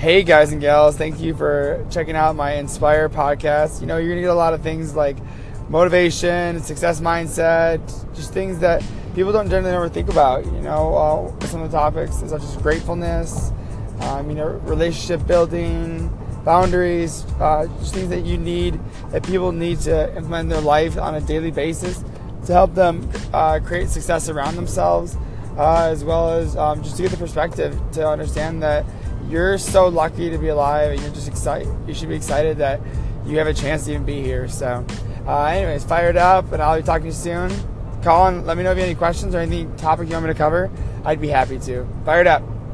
Hey, guys and gals, thank you for checking out my Inspire podcast. You know, you're going to get a lot of things like motivation, success mindset, just things that people don't generally ever think about. You know, uh, some of the topics is such as gratefulness, um, you know, relationship building, boundaries, uh, just things that you need that people need to implement in their life on a daily basis to help them uh, create success around themselves, uh, as well as um, just to get the perspective to understand that you're so lucky to be alive and you're just excited. You should be excited that you have a chance to even be here. So, uh, anyways, fired up, and I'll be talking to you soon. And let me know if you have any questions or any topic you want me to cover. I'd be happy to. Fired up.